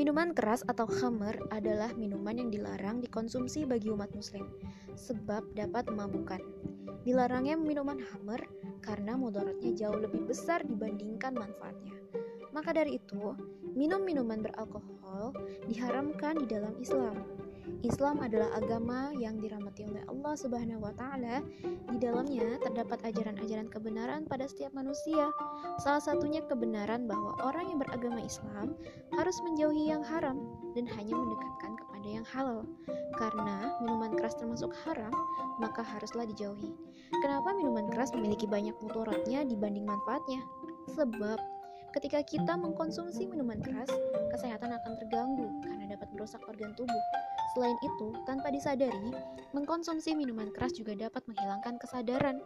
Minuman keras atau khamr adalah minuman yang dilarang dikonsumsi bagi umat muslim sebab dapat memabukkan. Dilarangnya minuman khamr karena mudaratnya jauh lebih besar dibandingkan manfaatnya. Maka dari itu, minum minuman beralkohol diharamkan di dalam Islam. Islam adalah agama yang dirahmati oleh Allah Subhanahu wa taala. Di dalamnya terdapat ajaran-ajaran kebenaran pada setiap manusia. Salah satunya kebenaran bahwa orang yang beragama Islam harus menjauhi yang haram dan hanya mendekatkan kepada yang halal. Karena minuman keras termasuk haram, maka haruslah dijauhi. Kenapa minuman keras memiliki banyak mudaratnya dibanding manfaatnya? Sebab ketika kita mengkonsumsi minuman keras, kesehatan akan terganggu karena dapat merusak organ tubuh. Selain itu, tanpa disadari, mengkonsumsi minuman keras juga dapat menghilangkan kesadaran,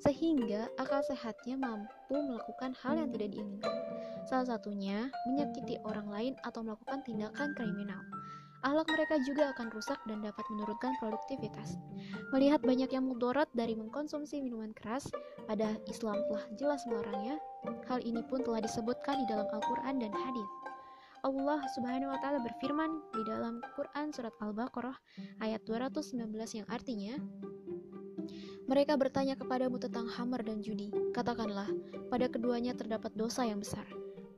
sehingga akal sehatnya mampu melakukan hal yang tidak diinginkan. Salah satunya, menyakiti orang lain atau melakukan tindakan kriminal. Ahlak mereka juga akan rusak dan dapat menurunkan produktivitas. Melihat banyak yang mudarat dari mengkonsumsi minuman keras, pada Islam telah jelas melarangnya. Hal ini pun telah disebutkan di dalam Al-Quran dan hadis. Allah Subhanahu wa taala berfirman di dalam Quran surat Al-Baqarah ayat 219 yang artinya mereka bertanya kepadamu tentang hamar dan judi. Katakanlah, pada keduanya terdapat dosa yang besar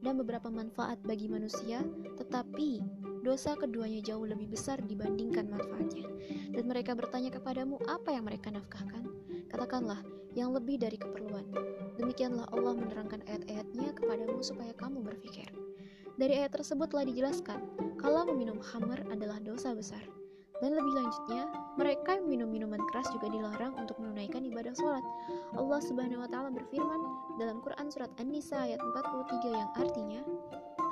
dan beberapa manfaat bagi manusia, tetapi dosa keduanya jauh lebih besar dibandingkan manfaatnya. Dan mereka bertanya kepadamu apa yang mereka nafkahkan. Katakanlah, yang lebih dari keperluan. Demikianlah Allah menerangkan ayat-ayatnya kepadamu supaya kamu berpikir. Dari ayat tersebut telah dijelaskan kalau meminum khamr adalah dosa besar. Dan lebih lanjutnya, mereka yang minum minuman keras juga dilarang untuk menunaikan ibadah sholat. Allah Subhanahu wa taala berfirman dalam Quran surat An-Nisa ayat 43 yang artinya,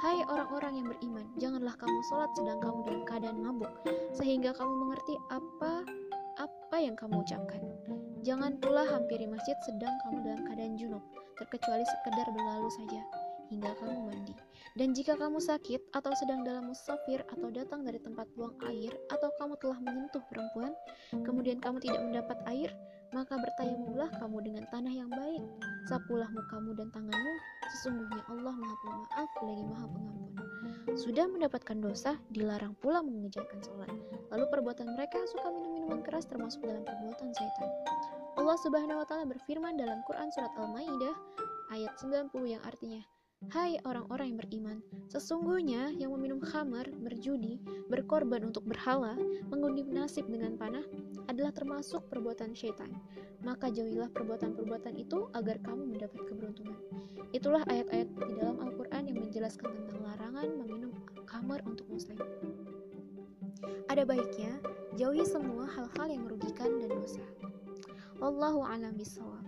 Hai orang-orang yang beriman, janganlah kamu sholat sedang kamu dalam keadaan mabuk, sehingga kamu mengerti apa apa yang kamu ucapkan. Jangan pula hampiri masjid sedang kamu dalam keadaan junub, terkecuali sekedar berlalu saja hingga kamu mandi. Dan jika kamu sakit atau sedang dalam musafir atau datang dari tempat buang air atau kamu telah menyentuh perempuan, kemudian kamu tidak mendapat air, maka bertayamumlah kamu dengan tanah yang baik. Sapulah mukamu dan tanganmu, sesungguhnya Allah Maha Pemaaf lagi Maha Pengampun. Sudah mendapatkan dosa, dilarang pula mengejarkan sholat. Lalu perbuatan mereka suka minum minuman keras termasuk dalam perbuatan syaitan. Allah Subhanahu wa taala berfirman dalam Quran surat Al-Maidah ayat 90 yang artinya, Hai orang-orang yang beriman, sesungguhnya yang meminum khamar, berjudi, berkorban untuk berhala, mengundi nasib dengan panah, adalah termasuk perbuatan syaitan. Maka jauhilah perbuatan-perbuatan itu agar kamu mendapat keberuntungan. Itulah ayat-ayat di dalam Al-Quran yang menjelaskan tentang larangan meminum khamar untuk muslim. Ada baiknya, jauhi semua hal-hal yang merugikan dan dosa. Wallahu a'lam bishawab.